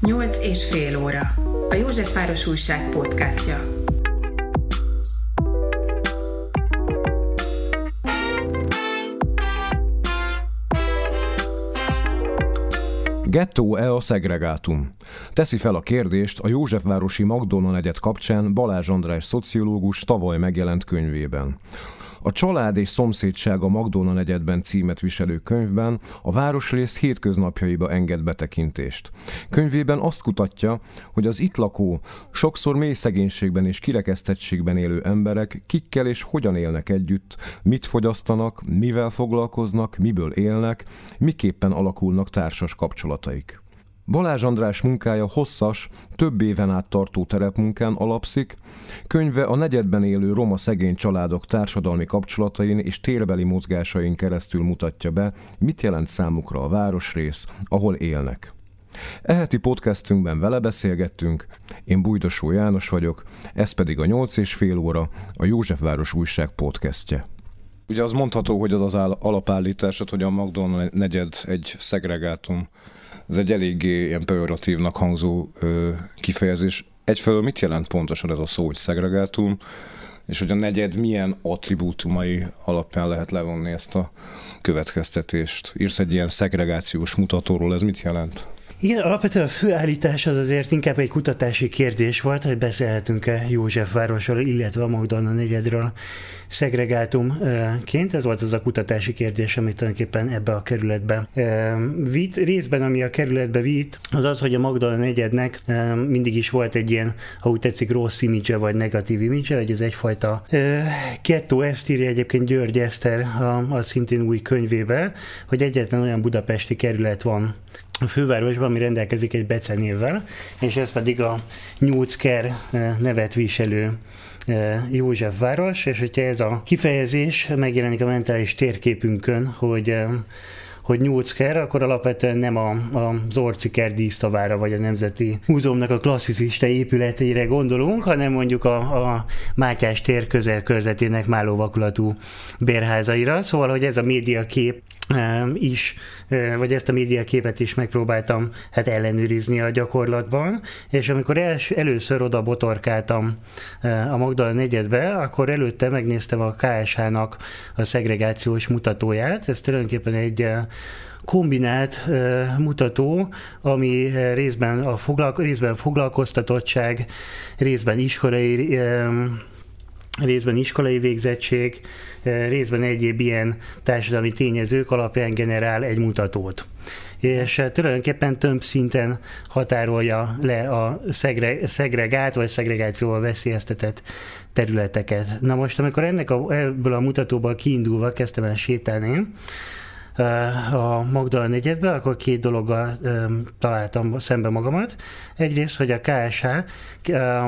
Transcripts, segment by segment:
8 és fél óra. A Józsefváros Újság podcastja. Gettó-e a szegregátum? Teszi fel a kérdést a Józsefvárosi Magdolna negyed kapcsán Balázs András szociológus tavaly megjelent könyvében. A Család és szomszédság a Magdolna negyedben címet viselő könyvben a városrész hétköznapjaiba enged betekintést. Könyvében azt kutatja, hogy az itt lakó, sokszor mély szegénységben és kirekesztettségben élő emberek kikkel és hogyan élnek együtt, mit fogyasztanak, mivel foglalkoznak, miből élnek, miképpen alakulnak társas kapcsolataik. Balázs András munkája hosszas, több éven át tartó terepmunkán alapszik, könyve a negyedben élő roma szegény családok társadalmi kapcsolatain és térbeli mozgásain keresztül mutatja be, mit jelent számukra a városrész, ahol élnek. Eheti podcastünkben vele beszélgettünk, én Bújdosó János vagyok, ez pedig a 8 és fél óra, a Józsefváros újság podcastje. Ugye az mondható, hogy az az alapállításod, hogy a McDonald negyed egy szegregátum ez egy eléggé ilyen pejoratívnak hangzó ö, kifejezés. Egyfelől mit jelent pontosan ez a szó, hogy szegregátum, és hogy a negyed milyen attribútumai alapján lehet levonni ezt a következtetést? Írsz egy ilyen szegregációs mutatóról, ez mit jelent? Igen, alapvetően a főállítás az azért inkább egy kutatási kérdés volt, hogy beszélhetünk-e Józsefvárosról, illetve a Magdalna negyedről szegregátumként. Ez volt az a kutatási kérdés, amit tulajdonképpen ebbe a kerületbe vitt. Részben, ami a kerületbe vitt, az az, hogy a Magdalna negyednek mindig is volt egy ilyen, ha úgy tetszik, rossz imidzse, vagy negatív imidzse, hogy ez egyfajta kettó, ezt írja egyébként György Eszter a, a szintén új könyvébe, hogy egyetlen olyan budapesti kerület van, a fővárosban, ami rendelkezik egy becenévvel, és ez pedig a Nyúcker nevet viselő József város, és hogyha ez a kifejezés megjelenik a mentális térképünkön, hogy hogy Nyúcker, akkor alapvetően nem a, a Zorciker dísztavára vagy a Nemzeti Múzeumnak a klasszicista épületére gondolunk, hanem mondjuk a, a Mátyás tér közel-körzetének málóvakulatú bérházaira. Szóval, hogy ez a médiakép is, vagy ezt a médiaképet is megpróbáltam hát ellenőrizni a gyakorlatban, és amikor els, először oda botorkáltam a Magdala negyedbe, akkor előtte megnéztem a KSH-nak a szegregációs mutatóját, ez tulajdonképpen egy kombinált uh, mutató, ami részben, a foglalko- részben foglalkoztatottság, részben iskolai részben iskolai végzettség, részben egyéb ilyen társadalmi tényezők alapján generál egy mutatót és tulajdonképpen több szinten határolja le a szegre, szegregált vagy szegregációval veszélyeztetett területeket. Na most, amikor ennek a, ebből a mutatóból kiindulva kezdtem el sétálni, a Magdala negyedbe, akkor két dologgal találtam szembe magamat. Egyrészt, hogy a KSH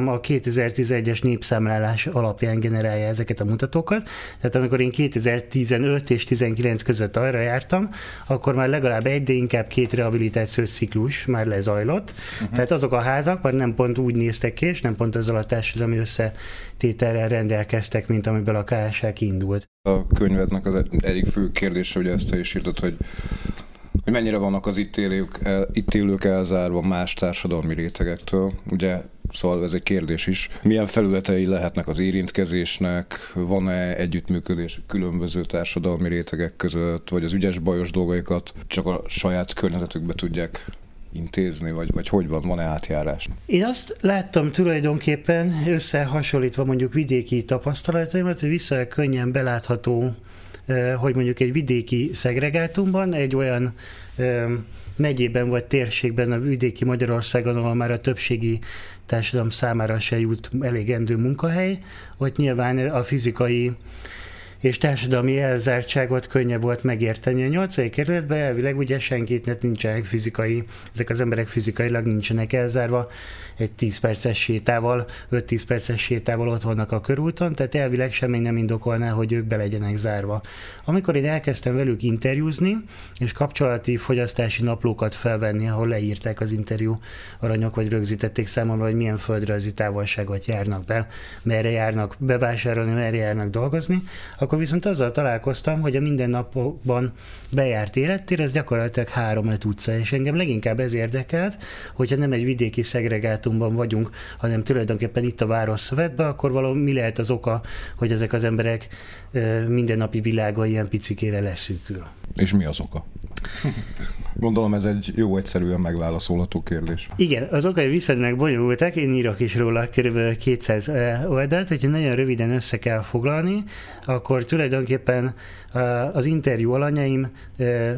a 2011-es népszámlálás alapján generálja ezeket a mutatókat. Tehát amikor én 2015 és 19 között arra jártam, akkor már legalább egy, de inkább két rehabilitációs ciklus már lezajlott. Uh-huh. Tehát azok a házak már nem pont úgy néztek ki, és nem pont ezzel a társadalmi összetételrel rendelkeztek, mint amiből a KSH kiindult. A könyvednek az egyik fő kérdése, ugye ezt is írtad, hogy hogy mennyire vannak az itt élők, itt élők elzárva más társadalmi rétegektől. Ugye Szóval ez egy kérdés is. Milyen felületei lehetnek az érintkezésnek? Van-e együttműködés különböző társadalmi rétegek között? Vagy az ügyes bajos dolgaikat csak a saját környezetükbe tudják intézni, vagy, vagy hogy van, van-e átjárás? Én azt láttam tulajdonképpen összehasonlítva mondjuk vidéki tapasztalataimat, hogy vissza könnyen belátható, hogy mondjuk egy vidéki szegregátumban, egy olyan megyében vagy térségben a vidéki Magyarországon, ahol már a többségi társadalom számára se jut elégendő munkahely, ott nyilván a fizikai és társadalmi elzártságot könnyebb volt megérteni. A nyolcadik kerületben elvileg ugye senkit nincsenek fizikai, ezek az emberek fizikailag nincsenek elzárva, egy 10 perces sétával, 5-10 perces sétával ott vannak a körúton, tehát elvileg semmi nem indokolná, hogy ők be legyenek zárva. Amikor én elkezdtem velük interjúzni, és kapcsolati fogyasztási naplókat felvenni, ahol leírták az interjú aranyok, vagy rögzítették számomra, hogy milyen földrajzi távolságot járnak be, merre járnak bevásárolni, merre járnak dolgozni, akkor akkor viszont azzal találkoztam, hogy a mindennapokban bejárt élettér, ez gyakorlatilag három-öt utca, és engem leginkább ez érdekelt, hogyha nem egy vidéki szegregátumban vagyunk, hanem tulajdonképpen itt a város szövetben, akkor valami mi lehet az oka, hogy ezek az emberek mindennapi világa ilyen picikére leszűkül. És mi az oka? Gondolom ez egy jó egyszerűen megválaszolható kérdés. Igen, az okai viszonylag bonyolultak, én írok is róla kb. 200 oldalt, hogyha nagyon röviden össze kell foglalni, akkor tulajdonképpen az interjú alanyaim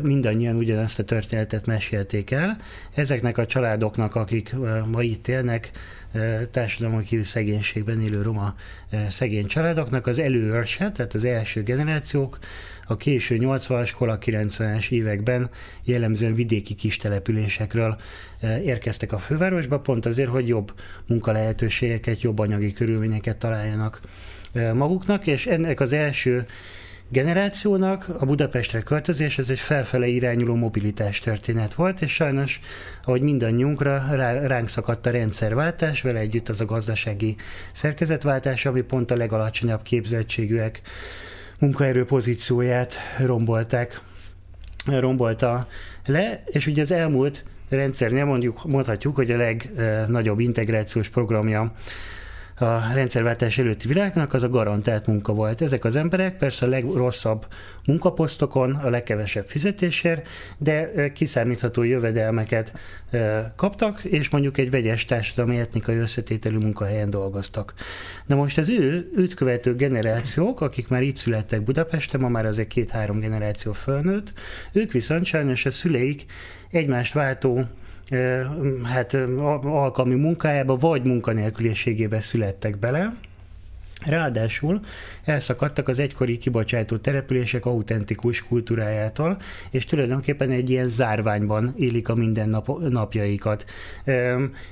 mindannyian ugyanazt a történetet mesélték el. Ezeknek a családoknak, akik ma itt élnek, társadalmi kívül szegénységben élő roma szegény családoknak az előörse, tehát az első generációk, a késő 80-as, kora 90-es években jellemzően vidéki kis településekről érkeztek a fővárosba, pont azért, hogy jobb munkalehetőségeket, jobb anyagi körülményeket találjanak maguknak, és ennek az első generációnak a Budapestre költözés ez egy felfele irányuló mobilitás történet volt, és sajnos, ahogy mindannyiunkra rá, ránk szakadt a rendszerváltás, vele együtt az a gazdasági szerkezetváltás, ami pont a legalacsonyabb képzettségűek munkaerő pozícióját rombolták, rombolta le, és ugye az elmúlt rendszernél mondjuk, mondhatjuk, hogy a legnagyobb integrációs programja a rendszerváltás előtti világnak, az a garantált munka volt. Ezek az emberek persze a legrosszabb munkaposztokon, a legkevesebb fizetésért, de kiszámítható jövedelmeket kaptak, és mondjuk egy vegyes társadalmi etnikai összetételű munkahelyen dolgoztak. Na most az ő őt követő generációk, akik már itt születtek Budapesten, ma már azért két-három generáció fölnőtt, ők viszont sajnos a szüleik egymást váltó hát alkalmi munkájába vagy munkanélküliségébe születtek bele, Ráadásul elszakadtak az egykori kibocsátó települések autentikus kultúrájától, és tulajdonképpen egy ilyen zárványban élik a mindennapjaikat.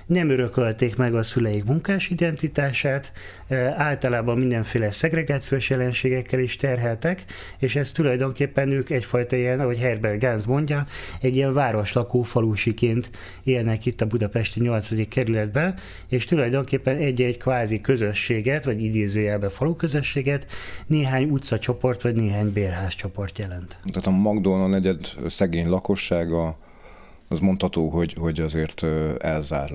Nem örökölték meg a szüleik munkás identitását, általában mindenféle szegregációs jelenségekkel is terheltek, és ez tulajdonképpen ők egyfajta ilyen, ahogy Herbert Gans mondja, egy ilyen városlakó falusiként élnek itt a budapesti 8. kerületben, és tulajdonképpen egy-egy kvázi közösséget, vagy idéző idézőjelbe faluközösséget, néhány utcacsoport vagy néhány bérházcsoport jelent. Tehát a Magdolna negyed szegény lakossága az mondható, hogy, hogy azért elzár,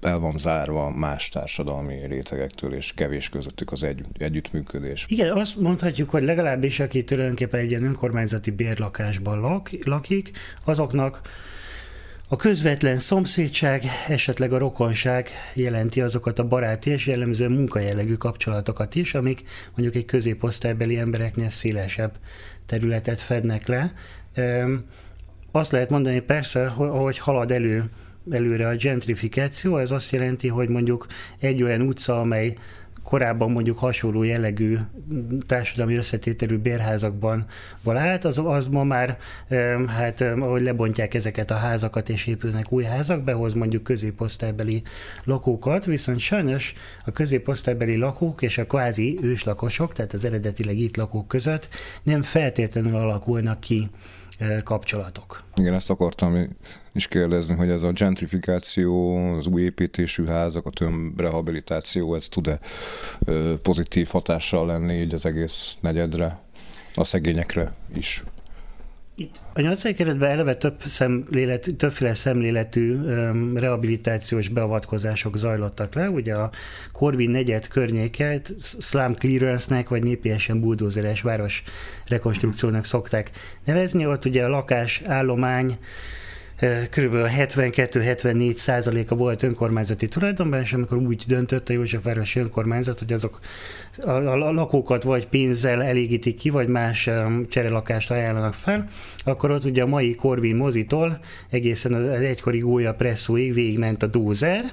el van zárva más társadalmi rétegektől, és kevés közöttük az egy, együttműködés. Igen, azt mondhatjuk, hogy legalábbis aki tulajdonképpen egy ilyen önkormányzati bérlakásban lak, lakik, azoknak a közvetlen szomszédság, esetleg a rokonság jelenti azokat a baráti és jellemzően munkajellegű kapcsolatokat is, amik mondjuk egy középosztálybeli embereknél szélesebb területet fednek le. Azt lehet mondani persze, hogy halad elő előre a gentrifikáció, ez azt jelenti, hogy mondjuk egy olyan utca, amely korábban mondjuk hasonló jellegű társadalmi összetételű bérházakban állt, az, az ma már, hát ahogy lebontják ezeket a házakat és épülnek új házak, behoz mondjuk középosztálybeli lakókat, viszont sajnos a középosztálybeli lakók és a kvázi őslakosok, tehát az eredetileg itt lakók között nem feltétlenül alakulnak ki kapcsolatok. Igen, ezt akartam is kérdezni, hogy ez a gentrifikáció, az új építésű házak, a tömbrehabilitáció, ez tud-e pozitív hatással lenni így az egész negyedre, a szegényekre is? Itt a nyolcadik keretben eleve több szemlélet, többféle szemléletű um, rehabilitációs beavatkozások zajlottak le. Ugye a Corvin negyed környéket slum clearance-nek, vagy népiesen buldózeres város rekonstrukciónak szokták nevezni. Ott ugye a lakás, állomány, kb. 72-74 százaléka volt önkormányzati tulajdonban, és amikor úgy döntött a Józsefvárosi önkormányzat, hogy azok a, a lakókat vagy pénzzel elégítik ki, vagy más cserelakást ajánlanak fel, akkor ott ugye a mai Corvin mozitól egészen az egykori Gólya presszóig végigment a dózer,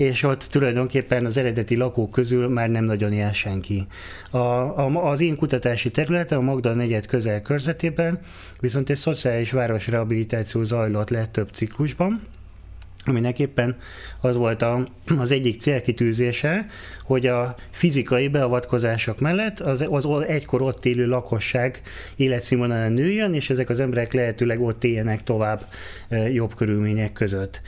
és ott tulajdonképpen az eredeti lakók közül már nem nagyon él senki. A, a, az én kutatási területem a Magda negyed közel körzetében viszont egy szociális városrehabilitáció zajlott le több ciklusban, aminek éppen az volt a, az egyik célkitűzése, hogy a fizikai beavatkozások mellett az, az egykor ott élő lakosság életszínvonala nőjön, és ezek az emberek lehetőleg ott éljenek tovább jobb körülmények között.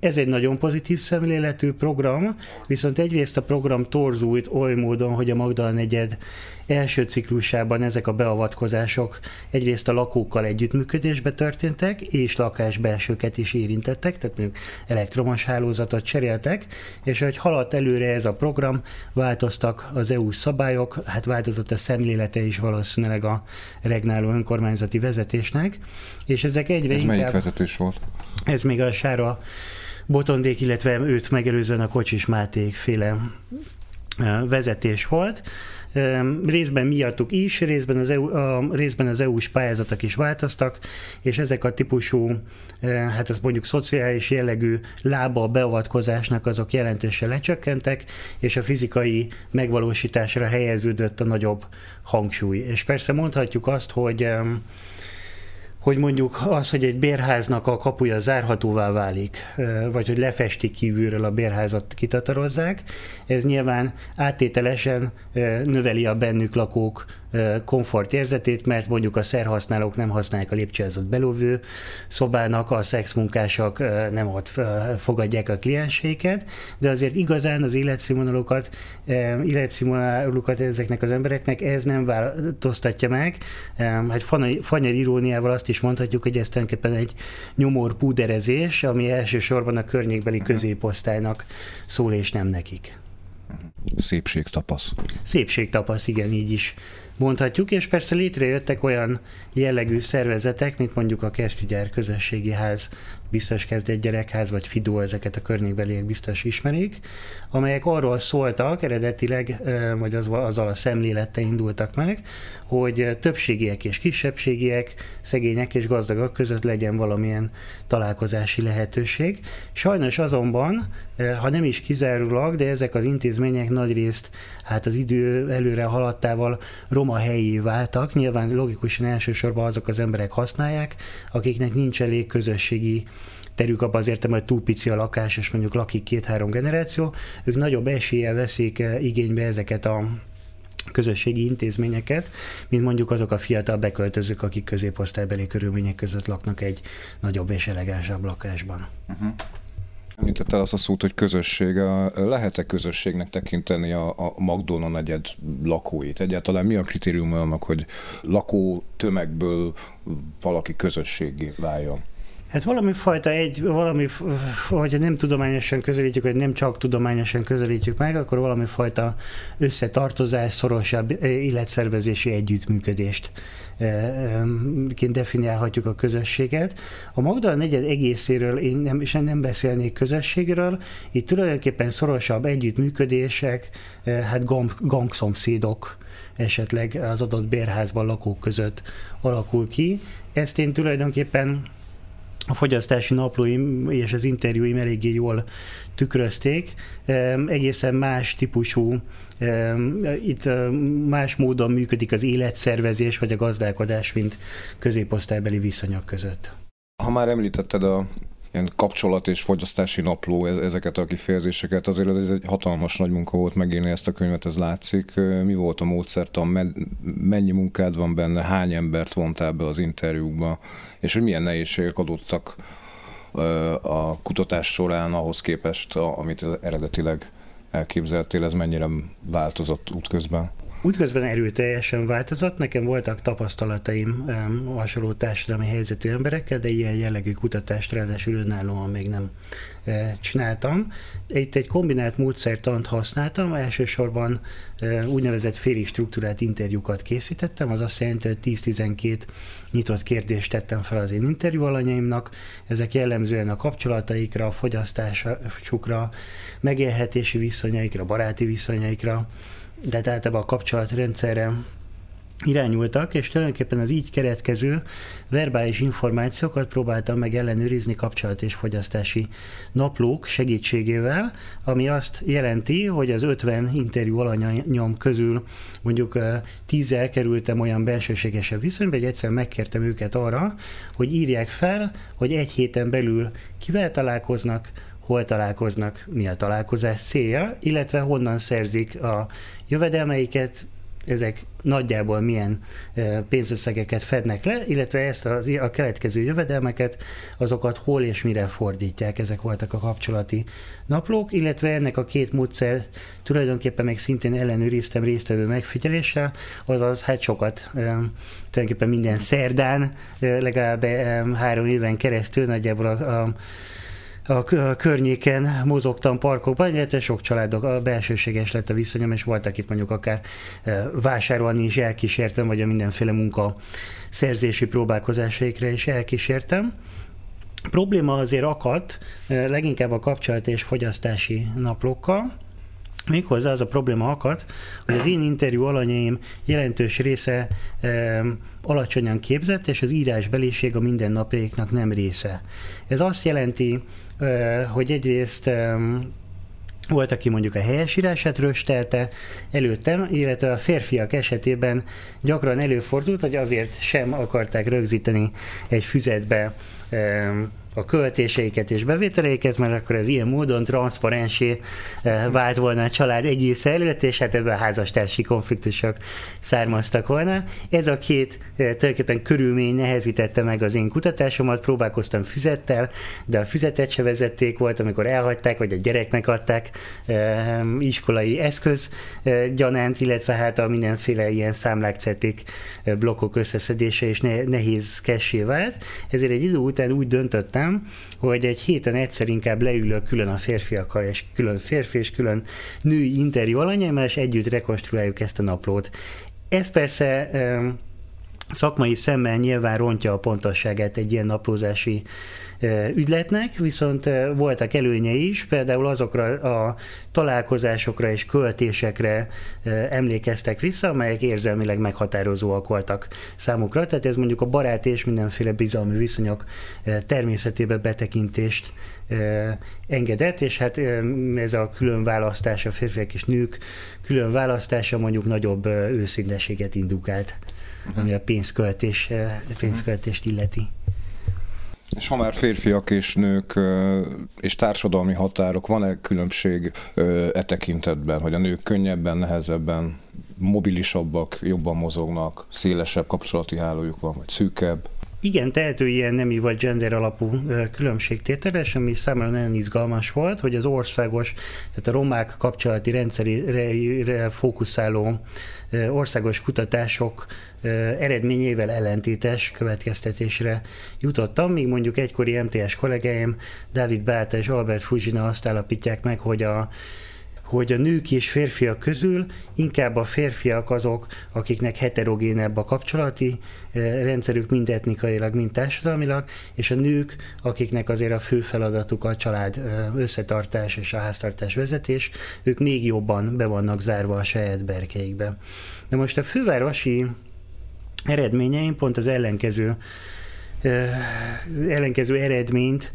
Ez egy nagyon pozitív szemléletű program, viszont egyrészt a program torzult oly módon, hogy a Magdala negyed első ciklusában ezek a beavatkozások egyrészt a lakókkal együttműködésbe történtek, és lakásbelsőket is érintettek, tehát mondjuk elektromos hálózatot cseréltek, és hogy haladt előre ez a program, változtak az EU szabályok, hát változott a szemlélete is valószínűleg a regnáló önkormányzati vezetésnek, és ezek egyre Ez inkább... melyik vezetés volt? Ez még a Sára Botondék, illetve őt megelőzően a Kocsis Máték féle vezetés volt. Részben miattuk is, részben az, EU, a, részben az EU-s pályázatok is változtak, és ezek a típusú, hát ez mondjuk szociális jellegű lába beavatkozásnak azok jelentősen lecsökkentek, és a fizikai megvalósításra helyeződött a nagyobb hangsúly. És persze mondhatjuk azt, hogy hogy mondjuk az, hogy egy bérháznak a kapuja zárhatóvá válik, vagy hogy lefestik kívülről a bérházat kitatarozzák, ez nyilván áttételesen növeli a bennük lakók komfort érzetét, mert mondjuk a szerhasználók nem használják a lépcsőházat belóvő szobának, a szexmunkások nem ott fogadják a klienseiket, de azért igazán az életszínvonalokat, életszínvonalokat ezeknek az embereknek ez nem változtatja meg. Hát fanyar iróniával azt is mondhatjuk, hogy ez tulajdonképpen egy nyomor púderezés, ami elsősorban a környékbeli középosztálynak szól, és nem nekik. Szépségtapasz. Szépségtapasz, igen, így is mondhatjuk, és persze létrejöttek olyan jellegű szervezetek, mint mondjuk a Kesztyűgyár Közösségi Ház, biztos kezd egy gyerekház, vagy Fidó, ezeket a környékbeliek biztos ismerik, amelyek arról szóltak eredetileg, vagy az, azzal a szemlélettel indultak meg, hogy többségiek és kisebbségiek, szegények és gazdagok között legyen valamilyen találkozási lehetőség. Sajnos azonban, ha nem is kizárólag, de ezek az intézmények nagy részt hát az idő előre haladtával roma helyé váltak. Nyilván logikusan elsősorban azok az emberek használják, akiknek nincs elég közösségi terük abban az értem, hogy túl pici a lakás, és mondjuk lakik két-három generáció, ők nagyobb eséllyel veszik eh, igénybe ezeket a közösségi intézményeket, mint mondjuk azok a fiatal beköltözők, akik középosztálybeli körülmények között laknak egy nagyobb és elegánsabb lakásban. Uh-huh. Említette azt a szót, hogy közösség. Lehet-e közösségnek tekinteni a, a Magdolna negyed lakóit? Egyáltalán mi a kritérium annak, hogy lakó tömegből valaki közösségé váljon? Hát valami fajta egy, valami, hogyha nem tudományosan közelítjük, vagy nem csak tudományosan közelítjük meg, akkor valami fajta összetartozás, szorosabb életszervezési együttműködést ként definiálhatjuk a közösséget. A Magdala negyed egészéről én nem, sem nem beszélnék közösségről, itt tulajdonképpen szorosabb együttműködések, hát gang, gangszomszédok esetleg az adott bérházban lakók között alakul ki. Ezt én tulajdonképpen a fogyasztási naplóim és az interjúim eléggé jól tükrözték. Egészen más típusú, itt más módon működik az életszervezés vagy a gazdálkodás, mint középosztálybeli viszonyok között. Ha már említetted a ilyen kapcsolat és fogyasztási napló, ezeket a kifejezéseket, azért ez egy hatalmas nagy munka volt megírni ezt a könyvet, ez látszik. Mi volt a módszertan, mennyi munkád van benne, hány embert vontál be az interjúkba, és hogy milyen nehézségek adottak a kutatás során ahhoz képest, amit eredetileg elképzeltél, ez mennyire változott útközben? Útközben erőteljesen változott, nekem voltak tapasztalataim um, hasonló társadalmi helyzetű emberekkel, de ilyen jellegű kutatást ráadásul önállóan még nem uh, csináltam. Itt egy kombinált módszertant használtam, elsősorban uh, úgynevezett félig struktúrált interjúkat készítettem, az azt jelenti, hogy 10-12 nyitott kérdést tettem fel az én interjú alanyaimnak, ezek jellemzően a kapcsolataikra, a fogyasztásukra, megélhetési viszonyaikra, baráti viszonyaikra, de hát általában a kapcsolatrendszerre irányultak, és tulajdonképpen az így keretkező verbális információkat próbáltam meg ellenőrizni kapcsolat és fogyasztási naplók segítségével, ami azt jelenti, hogy az 50 interjú alanyom közül mondjuk 10 kerültem olyan bensőségesebb viszonyba, hogy egyszer megkértem őket arra, hogy írják fel, hogy egy héten belül kivel találkoznak, hol találkoznak, mi a találkozás célja, illetve honnan szerzik a jövedelmeiket, ezek nagyjából milyen pénzösszegeket fednek le, illetve ezt a, a keletkező jövedelmeket, azokat hol és mire fordítják, ezek voltak a kapcsolati naplók, illetve ennek a két módszer tulajdonképpen meg szintén ellenőriztem résztvevő megfigyeléssel, azaz hát sokat, tulajdonképpen minden szerdán, legalább három éven keresztül nagyjából a, a a környéken mozogtam parkokban, illetve sok családok, a belsőséges lett a viszonyom, és voltak itt mondjuk akár vásárolni is elkísértem, vagy a mindenféle munka szerzési próbálkozásaikra is elkísértem. Probléma azért akadt, leginkább a kapcsolat és fogyasztási naplókkal, Méghozzá az a probléma akadt, hogy az én interjú alanyaim jelentős része e, alacsonyan képzett, és az írásbeliség a mindennapjaiknak nem része. Ez azt jelenti, e, hogy egyrészt volt, aki mondjuk a helyesírását röstelte előttem, illetve a férfiak esetében gyakran előfordult, hogy azért sem akarták rögzíteni egy füzetbe a költéseiket és bevételeiket, mert akkor ez ilyen módon transzparensé eh, vált volna a család egész előtt, és hát ebben házastársi konfliktusok származtak volna. Ez a két eh, tulajdonképpen körülmény nehezítette meg az én kutatásomat, próbálkoztam füzettel, de a füzetet se vezették volt, amikor elhagyták, vagy a gyereknek adták eh, iskolai eszköz gyanánt, illetve hát a mindenféle ilyen számlák, cetik, blokkok összeszedése és nehéz kessé vált. Ezért egy idő után úgy döntöttem, éreztem, hogy egy héten egyszer inkább leülök külön a férfiakkal, és külön férfi és külön női interjú alanyámmal, és együtt rekonstruáljuk ezt a naplót. Ez persze szakmai szemmel nyilván rontja a pontosságát egy ilyen naplózási ügyletnek, viszont voltak előnyei is, például azokra a találkozásokra és költésekre emlékeztek vissza, amelyek érzelmileg meghatározóak voltak számukra. Tehát ez mondjuk a barát és mindenféle bizalmi viszonyok természetébe betekintést engedett, és hát ez a külön választás, a férfiak és nők külön választása mondjuk nagyobb őszinteséget indukált, ami a pénzköltés, pénzköltést illeti. És ha már férfiak és nők és társadalmi határok, van-e különbség e tekintetben, hogy a nők könnyebben, nehezebben, mobilisabbak, jobban mozognak, szélesebb kapcsolati hálójuk van, vagy szűkebb? Igen, tehető ilyen nemi vagy gender alapú különbségtételes, ami számomra nagyon izgalmas volt, hogy az országos, tehát a romák kapcsolati rendszerére fókuszáló országos kutatások eredményével ellentétes következtetésre jutottam, míg mondjuk egykori MTS kollégáim, David Bálta és Albert Fujina azt állapítják meg, hogy a hogy a nők és férfiak közül inkább a férfiak azok, akiknek heterogénebb a kapcsolati eh, rendszerük, mind etnikailag, mind társadalmilag, és a nők, akiknek azért a fő feladatuk a család eh, összetartás és a háztartás vezetés, ők még jobban be vannak zárva a saját berkeikbe. De most a fővárosi eredményeim pont az ellenkező eh, ellenkező eredményt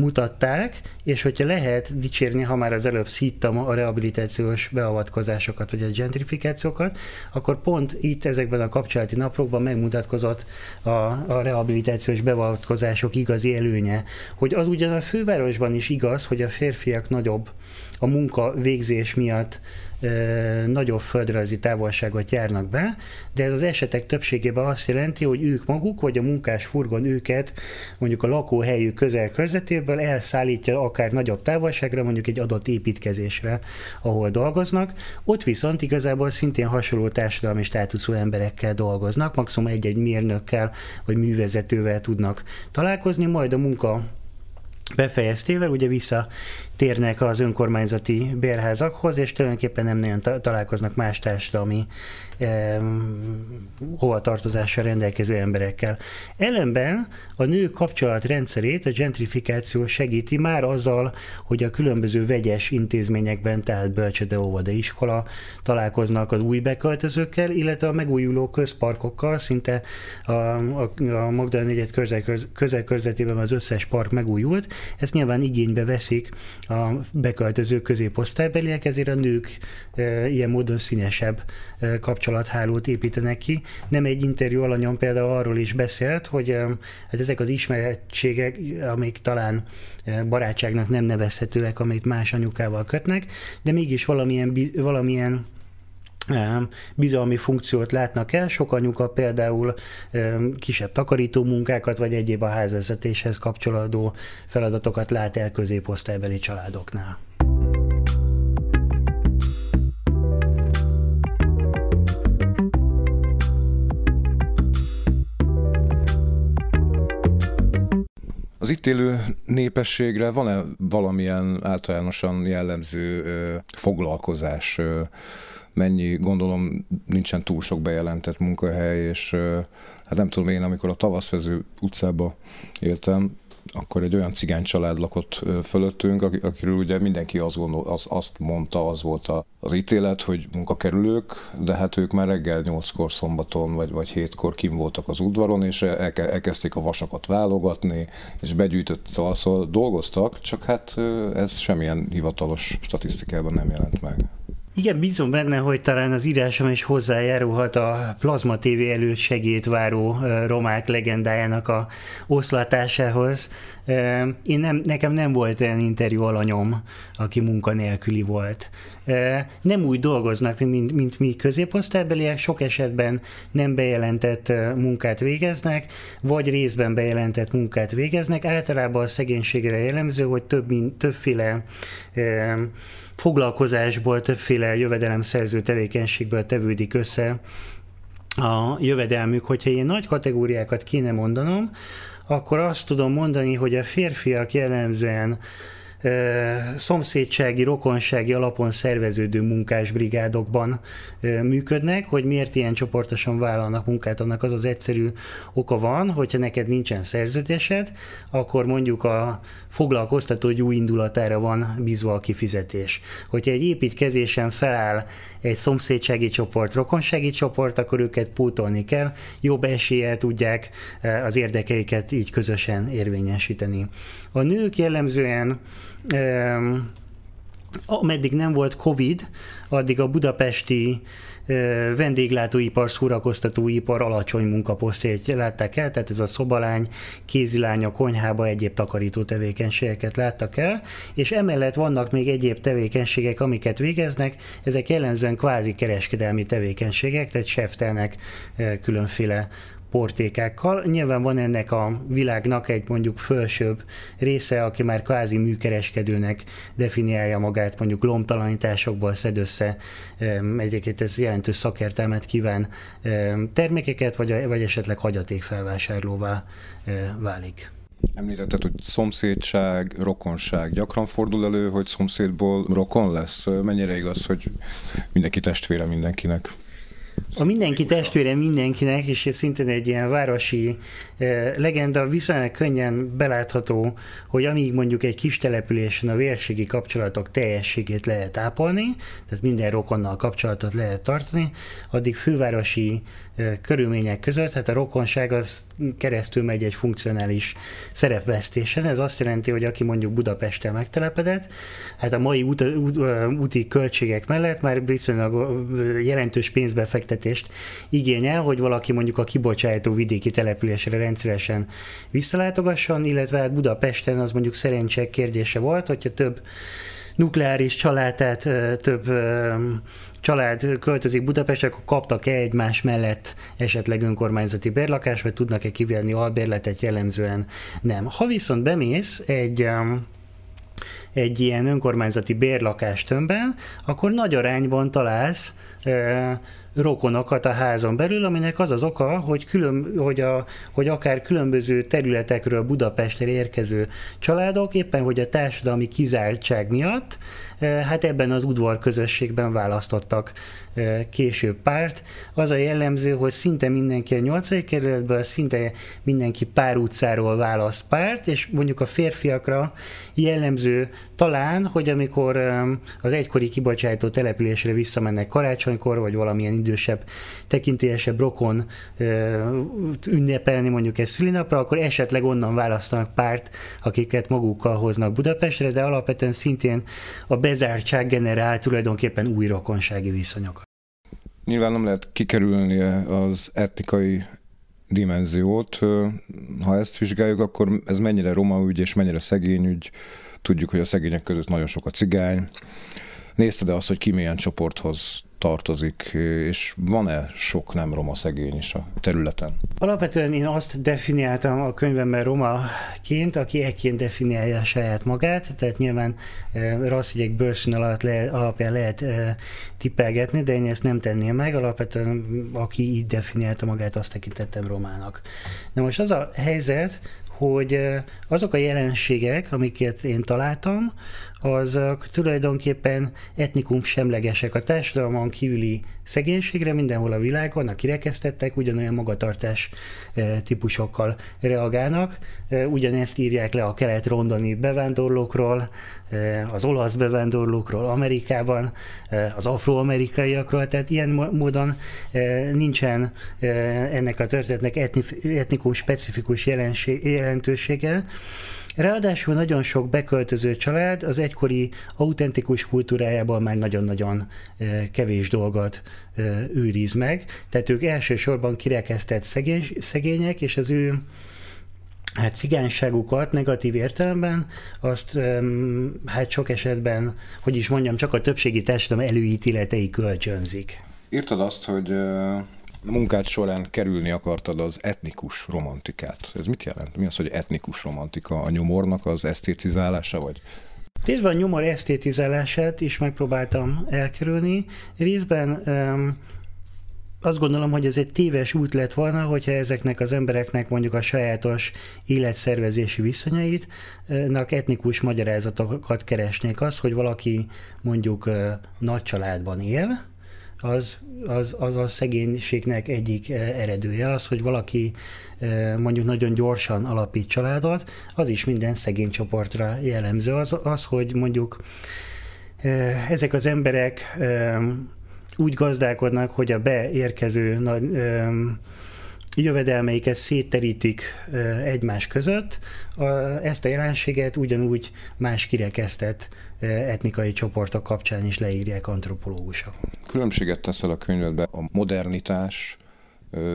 mutatták, és hogyha lehet dicsérni, ha már az előbb szíttam a rehabilitációs beavatkozásokat, vagy a gentrifikációkat, akkor pont itt ezekben a kapcsolati napokban megmutatkozott a, a rehabilitációs beavatkozások igazi előnye, hogy az ugyan a fővárosban is igaz, hogy a férfiak nagyobb a munka végzés miatt nagyobb földrajzi távolságot járnak be, de ez az esetek többségében azt jelenti, hogy ők maguk, vagy a munkás furgon őket mondjuk a lakóhelyük közel körzetéből elszállítja akár nagyobb távolságra, mondjuk egy adott építkezésre, ahol dolgoznak. Ott viszont igazából szintén hasonló társadalmi státuszú emberekkel dolgoznak, maximum egy-egy mérnökkel vagy művezetővel tudnak találkozni, majd a munka befejeztével ugye visszatérnek az önkormányzati bérházakhoz, és tulajdonképpen nem nagyon találkoznak más társadalmi hova tartozással rendelkező emberekkel. Ellenben a nők kapcsolatrendszerét a gentrifikáció segíti már azzal, hogy a különböző vegyes intézményekben, tehát bölcsöde, óvoda, iskola találkoznak az új beköltözőkkel, illetve a megújuló közparkokkal, szinte a, a, a Magdalena negyed közel-körzetében az összes park megújult. Ezt nyilván igénybe veszik a beköltöző középosztálybeliek, ezért a nők e, ilyen módon színesebb e, kapcsolat kapcsolathálót építenek ki. Nem egy interjú alanyom például arról is beszélt, hogy hát ezek az ismerettségek, amik talán barátságnak nem nevezhetőek, amit más anyukával kötnek, de mégis valamilyen, valamilyen bizalmi funkciót látnak el. Sok anyuka például kisebb takarító munkákat, vagy egyéb a házvezetéshez kapcsolódó feladatokat lát el középosztálybeli családoknál. Az itt élő népességre van-e valamilyen általánosan jellemző foglalkozás? mennyi, gondolom nincsen túl sok bejelentett munkahely, és hát nem tudom én, amikor a tavaszvező utcába éltem, akkor egy olyan cigány család lakott fölöttünk, akiről ugye mindenki azt, gondol, az, azt mondta, az volt a, az ítélet, hogy munkakerülők, de hát ők már reggel nyolckor szombaton vagy, vagy hétkor kim voltak az udvaron, és elke, elkezdték a vasakat válogatni, és begyűjtött, szóval, szóval dolgoztak, csak hát ez semmilyen hivatalos statisztikában nem jelent meg. Igen, bízom benne, hogy talán az írásom is hozzájárulhat a Plazma TV előtt segít váró romák legendájának a oszlatásához. Én nem, nekem nem volt olyan interjú alanyom, aki munkanélküli volt. Nem úgy dolgoznak, mint, mint mi középosztálybeliek, sok esetben nem bejelentett munkát végeznek, vagy részben bejelentett munkát végeznek. Általában a szegénységre jellemző, hogy több, mint, többféle foglalkozásból, többféle jövedelemszerző tevékenységből tevődik össze a jövedelmük. Hogyha én nagy kategóriákat kéne mondanom, akkor azt tudom mondani, hogy a férfiak jellemzően szomszédsági, rokonsági alapon szerveződő munkásbrigádokban működnek, hogy miért ilyen csoportosan vállalnak munkát, annak az az egyszerű oka van, hogyha neked nincsen szerződésed, akkor mondjuk a foglalkoztató jó indulatára van bízva a kifizetés. Hogyha egy építkezésen feláll egy szomszédsági csoport, rokonsági csoport, akkor őket pótolni kell, jobb eséllyel tudják az érdekeiket így közösen érvényesíteni. A nők jellemzően ameddig nem volt Covid, addig a budapesti vendéglátóipar, szórakoztatóipar alacsony munkaposztjait látták el, tehát ez a szobalány, kézilány a konyhába egyéb takarító tevékenységeket láttak el, és emellett vannak még egyéb tevékenységek, amiket végeznek, ezek jellemzően kvázi kereskedelmi tevékenységek, tehát seftelnek különféle portékákkal. Nyilván van ennek a világnak egy mondjuk fölsőbb része, aki már kvázi műkereskedőnek definiálja magát, mondjuk lomtalanításokból szed össze, egyébként ez jelentős szakértelmet kíván termékeket, vagy, vagy esetleg hagyatékfelvásárlóvá válik. Említetted, hogy szomszédság, rokonság. Gyakran fordul elő, hogy szomszédból rokon lesz. Mennyire igaz, hogy mindenki testvére mindenkinek? A mindenki testvére mindenkinek, és ez szintén egy ilyen városi legenda, viszonylag könnyen belátható, hogy amíg mondjuk egy kis településen a vérségi kapcsolatok teljességét lehet ápolni, tehát minden rokonnal kapcsolatot lehet tartani, addig fővárosi körülmények között, hát a rokonság az keresztül megy egy funkcionális szerepvesztésen. Ez azt jelenti, hogy aki mondjuk Budapesten megtelepedett, hát a mai út, út, úti költségek mellett már viszonylag jelentős pénzbe befektetést igényel, hogy valaki mondjuk a kibocsátó vidéki településre rendszeresen visszalátogasson, illetve hát Budapesten az mondjuk szerencsek kérdése volt, hogyha több nukleáris család, tehát több család költözik Budapestre, akkor kaptak-e egymás mellett esetleg önkormányzati bérlakást, vagy tudnak-e kivérni albérletet, jellemzően nem. Ha viszont bemész egy egy ilyen önkormányzati bérlakástömbben, akkor nagy arányban találsz rokonokat a házon belül, aminek az az oka, hogy, külön, hogy, a, hogy akár különböző területekről Budapestre érkező családok éppen, hogy a társadalmi kizártság miatt hát ebben az udvar közösségben választottak később párt. Az a jellemző, hogy szinte mindenki a 8. kerületből, szinte mindenki pár utcáról választ párt, és mondjuk a férfiakra jellemző talán, hogy amikor az egykori kibocsátó településre visszamennek karácsonykor, vagy valamilyen idősebb, tekintélyesebb rokon ünnepelni mondjuk egy szülinapra, akkor esetleg onnan választanak párt, akiket magukkal hoznak Budapestre, de alapvetően szintén a bezártság generál tulajdonképpen új rokonsági viszonyokat. Nyilván nem lehet kikerülni az etnikai dimenziót. Ha ezt vizsgáljuk, akkor ez mennyire roma ügy és mennyire szegény ügy. Tudjuk, hogy a szegények között nagyon sok a cigány. Nézted-e azt, hogy ki milyen csoporthoz tartozik, és van-e sok nem roma szegény is a területen? Alapvetően én azt definiáltam a könyvemben romaként, aki ekként definiálja saját magát, tehát nyilván e, rasszügyek bőrszín alatt le, alapján lehet e, tippelgetni, de én ezt nem tenném meg, alapvetően aki így definiálta magát, azt tekintettem romának. Na most az a helyzet, hogy azok a jelenségek, amiket én találtam, azok tulajdonképpen etnikum semlegesek. A társadalmon kívüli szegénységre mindenhol a világon a kirekesztettek ugyanolyan magatartás típusokkal reagálnak. Ugyanezt írják le a kelet-rondoni bevándorlókról, az olasz bevándorlókról Amerikában, az afroamerikaiakról, tehát ilyen módon nincsen ennek a történetnek etnikum specifikus jelentősége, Ráadásul nagyon sok beköltöző család az egykori autentikus kultúrájában már nagyon-nagyon kevés dolgot őriz meg. Tehát ők elsősorban kirekesztett szegény, szegények, és az ő hát cigányságukat negatív értelemben, azt hát sok esetben, hogy is mondjam, csak a többségi társadalom előítéletei kölcsönzik. Írtad azt, hogy munkád során kerülni akartad az etnikus romantikát. Ez mit jelent? Mi az, hogy etnikus romantika? A nyomornak az esztétizálása, vagy? Részben a nyomor esztétizálását is megpróbáltam elkerülni, részben um, azt gondolom, hogy ez egy téves út lett volna, hogyha ezeknek az embereknek mondjuk a sajátos életszervezési viszonyait, etnikus magyarázatokat keresnék. Az, hogy valaki mondjuk nagy családban él, az, az, az a szegénységnek egyik eh, eredője. Az, hogy valaki eh, mondjuk nagyon gyorsan alapít családot, az is minden szegény csoportra jellemző. Az, az hogy mondjuk eh, ezek az emberek úgy gazdálkodnak, hogy a beérkező nagy jövedelmeiket szétterítik egymás között, ezt a jelenséget ugyanúgy más kirekesztett etnikai csoportok kapcsán is leírják antropológusok. Különbséget teszel a könyvedbe a modernitás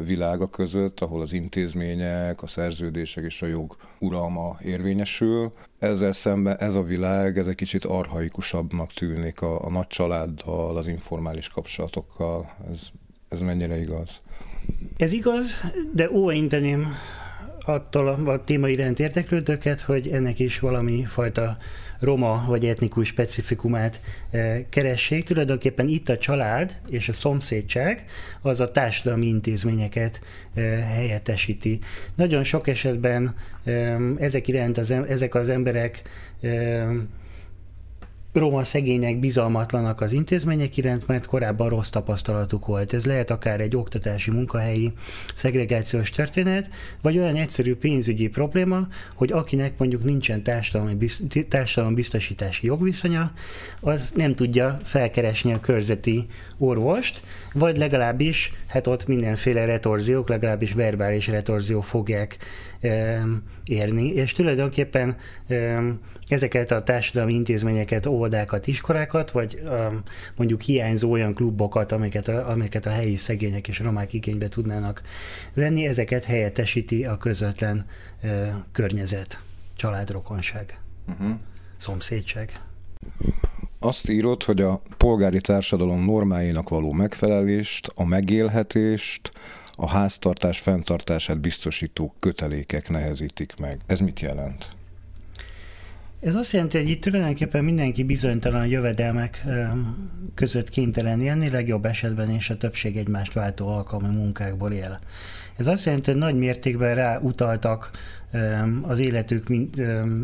világa között, ahol az intézmények, a szerződések és a jog uralma érvényesül. Ezzel szemben ez a világ, ez egy kicsit arhaikusabbnak tűnik a, a nagy családdal, az informális kapcsolatokkal. Ez, ez mennyire igaz? Ez igaz, de óvainteném attól a téma iránt érteklődőket, hogy ennek is valami fajta roma vagy etnikus specifikumát eh, keressék. Tulajdonképpen itt a család és a szomszédság az a társadalmi intézményeket eh, helyettesíti. Nagyon sok esetben eh, ezek iránt az, ezek az emberek roma szegények bizalmatlanak az intézmények iránt, mert korábban rossz tapasztalatuk volt. Ez lehet akár egy oktatási munkahelyi szegregációs történet, vagy olyan egyszerű pénzügyi probléma, hogy akinek mondjuk nincsen társadalmi, társadalmi biztosítási jogviszonya, az nem tudja felkeresni a körzeti orvost, vagy legalábbis, hát ott mindenféle retorziók, legalábbis verbális retorziók fogják érni, és tulajdonképpen ezeket a társadalmi intézményeket, óvodákat, iskolákat, vagy mondjuk hiányzó olyan klubokat, amiket a, amiket a helyi szegények és romák igénybe tudnának venni, ezeket helyettesíti a közvetlen környezet, családrokonság, uh-huh. szomszédság. Azt írod, hogy a polgári társadalom normáinak való megfelelést, a megélhetést, a háztartás fenntartását biztosító kötelékek nehezítik meg. Ez mit jelent? Ez azt jelenti, hogy itt tulajdonképpen mindenki bizonytalan jövedelmek között kénytelen élni, legjobb esetben és a többség egymást váltó alkalmi munkákból él. Ez azt jelenti, hogy nagy mértékben rá utaltak az életük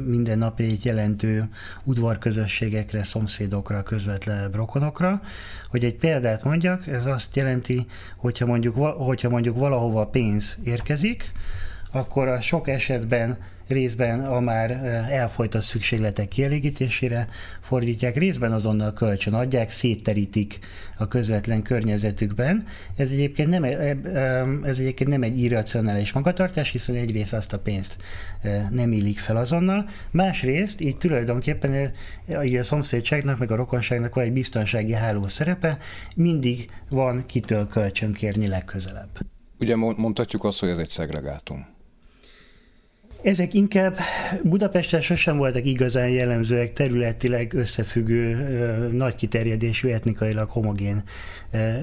minden napjait jelentő udvarközösségekre, szomszédokra, közvetlenebb rokonokra. Hogy egy példát mondjak, ez azt jelenti, hogyha mondjuk, hogyha mondjuk valahova pénz érkezik, akkor a sok esetben részben a már elfolytott szükségletek kielégítésére fordítják, részben azonnal kölcsön adják, szétterítik a közvetlen környezetükben. Ez egyébként nem, ez egyébként nem egy irracionális magatartás, hiszen egyrészt azt a pénzt nem illik fel azonnal, másrészt így tulajdonképpen a szomszédságnak, meg a rokonságnak van egy biztonsági háló szerepe, mindig van kitől kölcsön kérni legközelebb. Ugye mondhatjuk azt, hogy ez egy szegregátum. Ezek inkább Budapesten sosem voltak igazán jellemzőek, területileg összefüggő, nagy kiterjedésű, etnikailag homogén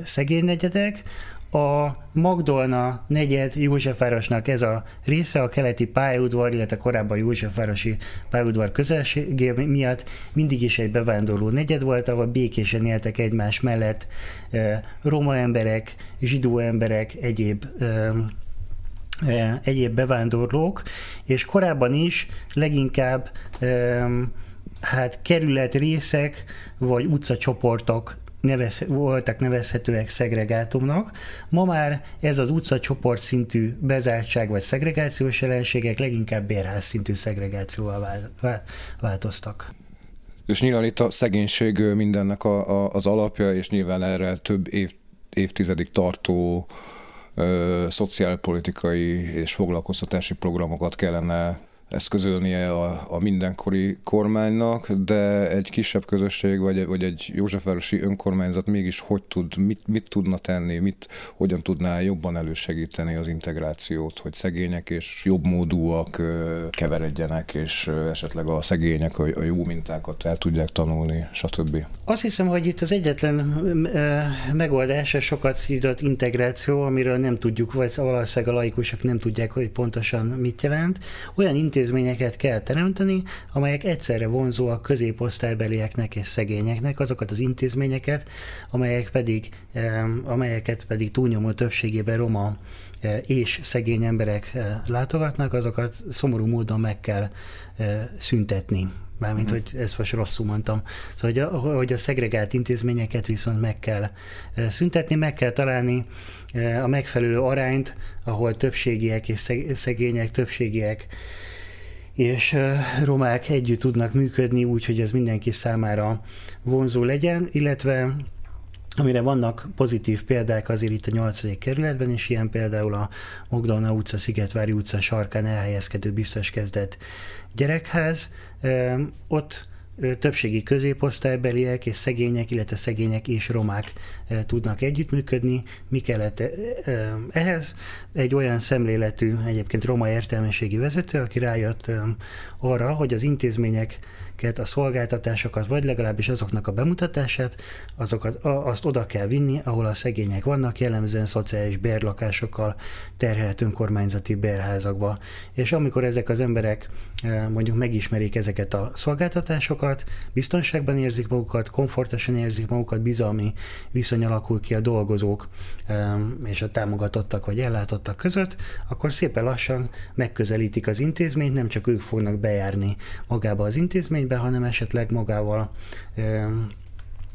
szegénynegyedek. A Magdolna negyed Józsefvárosnak ez a része a keleti pályaudvar, illetve korábban Józsefvárosi pályaudvar közelségé miatt mindig is egy bevándorló negyed volt, ahol békésen éltek egymás mellett roma emberek, zsidó emberek, egyéb egyéb bevándorlók, és korábban is leginkább hát kerület részek vagy utcacsoportok nevez, voltak nevezhetőek szegregátumnak. Ma már ez az utcacsoport szintű bezártság vagy szegregációs jelenségek leginkább bérház szintű szegregációval változtak. És nyilván itt a szegénység mindennek a, a, az alapja, és nyilván erre több év, évtizedig tartó szociálpolitikai és foglalkoztatási programokat kellene eszközölnie a, a mindenkori kormánynak, de egy kisebb közösség, vagy, vagy egy Józsefvárosi önkormányzat mégis hogy tud, mit, mit tudna tenni, mit, hogyan tudná jobban elősegíteni az integrációt, hogy szegények és jobb módúak keveredjenek, és esetleg a szegények a, a jó mintákat el tudják tanulni, stb. Azt hiszem, hogy itt az egyetlen megoldás a sokat szídott integráció, amiről nem tudjuk, vagy valószínűleg a laikusok nem tudják, hogy pontosan mit jelent. Olyan intézményeket kell teremteni, amelyek egyszerre vonzóak középosztálybelieknek és szegényeknek, azokat az intézményeket, amelyek pedig, amelyeket pedig túlnyomó többségében roma e, és szegény emberek e, látogatnak, azokat szomorú módon meg kell e, szüntetni. Mármint, hmm. hogy ezt most rosszul mondtam. Szóval, hogy a, hogy a szegregált intézményeket viszont meg kell szüntetni, meg kell találni a megfelelő arányt, ahol többségiek és szegények, többségiek és romák együtt tudnak működni úgy, hogy ez mindenki számára vonzó legyen, illetve amire vannak pozitív példák azért itt a 8. kerületben, és ilyen például a Mogdalna utca, Szigetvári utca sarkán elhelyezkedő biztos kezdett gyerekház. Ott többségi középosztálybeliek és szegények, illetve szegények és romák tudnak együttműködni. Mi kellett ehhez? Egy olyan szemléletű, egyébként roma értelmiségi vezető, aki rájött arra, hogy az intézmények a szolgáltatásokat, vagy legalábbis azoknak a bemutatását, azokat, azt oda kell vinni, ahol a szegények vannak, jellemzően szociális bérlakásokkal terhelt önkormányzati bérházakba. És amikor ezek az emberek mondjuk megismerik ezeket a szolgáltatásokat, biztonságban érzik magukat, komfortosan érzik magukat, bizalmi viszony alakul ki a dolgozók és a támogatottak vagy ellátottak között, akkor szépen lassan megközelítik az intézményt, nem csak ők fognak bejárni magába az intézmény, igénybe, hanem esetleg magával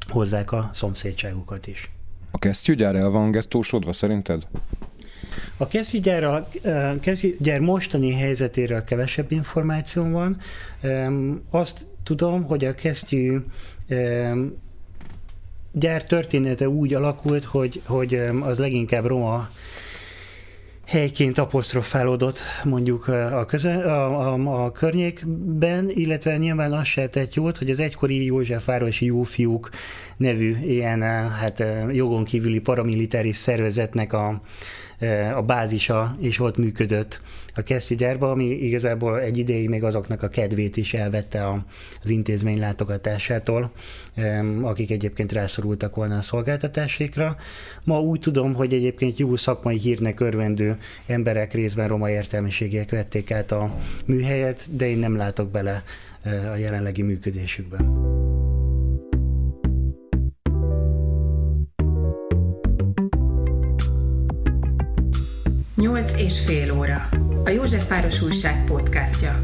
hozzák a szomszédságukat is. A kesztyűgyár el van gettósodva szerinted? A kesztyűgyár mostani helyzetéről kevesebb információm van. Azt tudom, hogy a kesztyű gyár története úgy alakult, hogy, hogy az leginkább roma helyként apostrofálódott mondjuk a, köze, a, a, a környékben, illetve nyilván az se tett jót, hogy az egykori Józsefvárosi Jófiúk nevű ilyen hát jogon kívüli paramilitáris szervezetnek a, a bázisa is ott működött a kesztyűgyárba, ami igazából egy ideig még azoknak a kedvét is elvette a, az intézmény látogatásától, akik egyébként rászorultak volna a szolgáltatásékra. Ma úgy tudom, hogy egyébként jó szakmai hírnek örvendő emberek részben roma értelmiségiek vették át a műhelyet, de én nem látok bele a jelenlegi működésükben. És fél óra. A József Páros Újság podcastja.